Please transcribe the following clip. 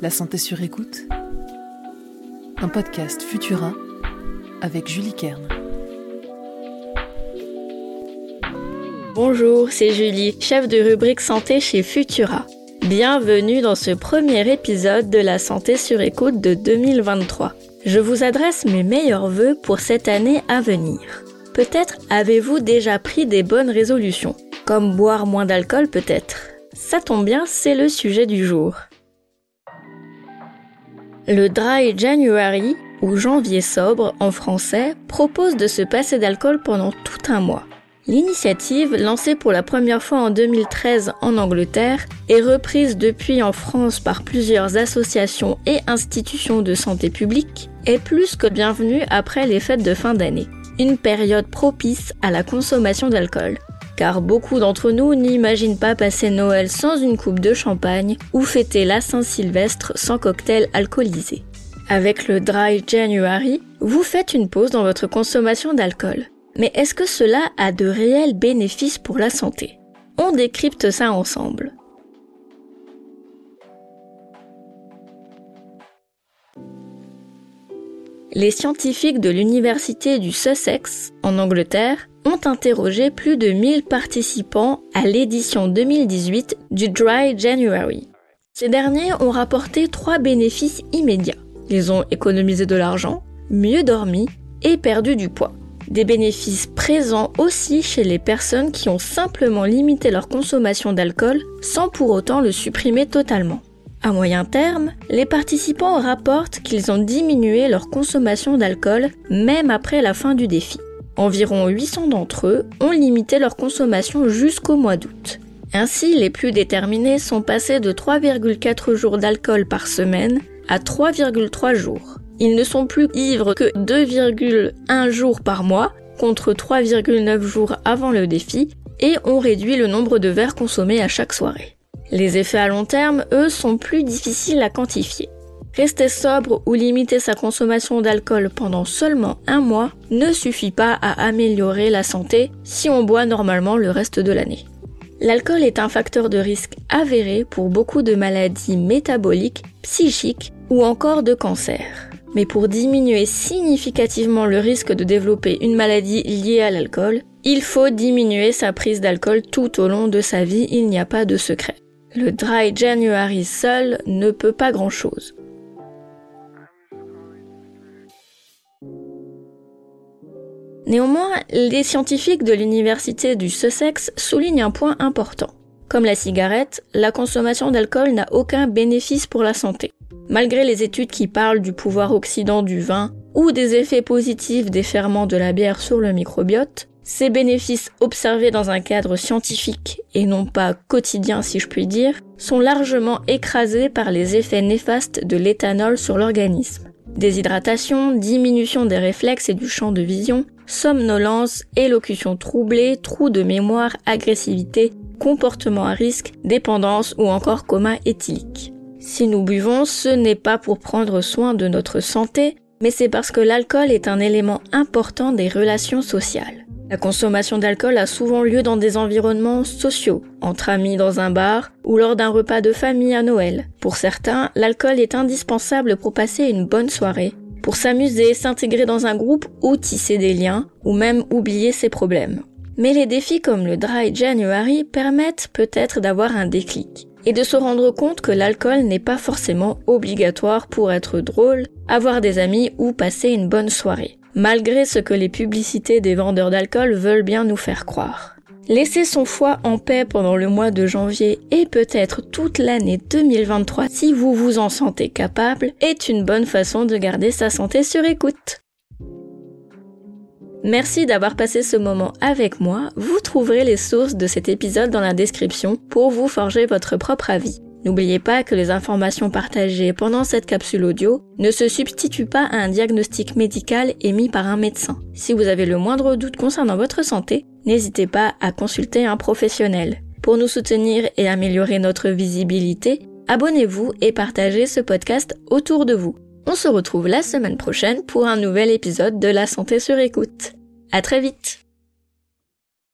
La santé sur écoute. Un podcast Futura avec Julie Kern. Bonjour, c'est Julie, chef de rubrique santé chez Futura. Bienvenue dans ce premier épisode de la santé sur écoute de 2023. Je vous adresse mes meilleurs voeux pour cette année à venir. Peut-être avez-vous déjà pris des bonnes résolutions, comme boire moins d'alcool peut-être. Ça tombe bien, c'est le sujet du jour. Le Dry January, ou janvier sobre en français, propose de se passer d'alcool pendant tout un mois. L'initiative, lancée pour la première fois en 2013 en Angleterre, est reprise depuis en France par plusieurs associations et institutions de santé publique, est plus que bienvenue après les fêtes de fin d'année. Une période propice à la consommation d'alcool, car beaucoup d'entre nous n'imaginent pas passer Noël sans une coupe de champagne ou fêter la Saint-Sylvestre sans cocktail alcoolisé. Avec le Dry January, vous faites une pause dans votre consommation d'alcool. Mais est-ce que cela a de réels bénéfices pour la santé? On décrypte ça ensemble. Les scientifiques de l'université du Sussex, en Angleterre, ont interrogé plus de 1000 participants à l'édition 2018 du Dry January. Ces derniers ont rapporté trois bénéfices immédiats. Ils ont économisé de l'argent, mieux dormi et perdu du poids. Des bénéfices présents aussi chez les personnes qui ont simplement limité leur consommation d'alcool sans pour autant le supprimer totalement. À moyen terme, les participants rapportent qu'ils ont diminué leur consommation d'alcool même après la fin du défi. Environ 800 d'entre eux ont limité leur consommation jusqu'au mois d'août. Ainsi, les plus déterminés sont passés de 3,4 jours d'alcool par semaine à 3,3 jours. Ils ne sont plus ivres que 2,1 jours par mois contre 3,9 jours avant le défi et ont réduit le nombre de verres consommés à chaque soirée. Les effets à long terme, eux, sont plus difficiles à quantifier. Rester sobre ou limiter sa consommation d'alcool pendant seulement un mois ne suffit pas à améliorer la santé si on boit normalement le reste de l'année. L'alcool est un facteur de risque avéré pour beaucoup de maladies métaboliques, psychiques ou encore de cancer. Mais pour diminuer significativement le risque de développer une maladie liée à l'alcool, il faut diminuer sa prise d'alcool tout au long de sa vie, il n'y a pas de secret. Le dry January seul ne peut pas grand-chose. Néanmoins, les scientifiques de l'université du Sussex soulignent un point important. Comme la cigarette, la consommation d'alcool n'a aucun bénéfice pour la santé. Malgré les études qui parlent du pouvoir oxydant du vin ou des effets positifs des ferments de la bière sur le microbiote, ces bénéfices observés dans un cadre scientifique et non pas quotidien si je puis dire, sont largement écrasés par les effets néfastes de l'éthanol sur l'organisme. Déshydratation, diminution des réflexes et du champ de vision, somnolence, élocution troublée, trou de mémoire, agressivité, comportement à risque, dépendance ou encore coma éthylique. Si nous buvons, ce n'est pas pour prendre soin de notre santé, mais c'est parce que l'alcool est un élément important des relations sociales. La consommation d'alcool a souvent lieu dans des environnements sociaux, entre amis dans un bar ou lors d'un repas de famille à Noël. Pour certains, l'alcool est indispensable pour passer une bonne soirée, pour s'amuser, s'intégrer dans un groupe ou tisser des liens, ou même oublier ses problèmes. Mais les défis comme le Dry January permettent peut-être d'avoir un déclic et de se rendre compte que l'alcool n'est pas forcément obligatoire pour être drôle, avoir des amis ou passer une bonne soirée, malgré ce que les publicités des vendeurs d'alcool veulent bien nous faire croire. Laisser son foie en paix pendant le mois de janvier et peut-être toute l'année 2023 si vous vous en sentez capable est une bonne façon de garder sa santé sur écoute. Merci d'avoir passé ce moment avec moi. Vous trouverez les sources de cet épisode dans la description pour vous forger votre propre avis. N'oubliez pas que les informations partagées pendant cette capsule audio ne se substituent pas à un diagnostic médical émis par un médecin. Si vous avez le moindre doute concernant votre santé, n'hésitez pas à consulter un professionnel. Pour nous soutenir et améliorer notre visibilité, abonnez-vous et partagez ce podcast autour de vous. On se retrouve la semaine prochaine pour un nouvel épisode de La Santé sur écoute. À très vite!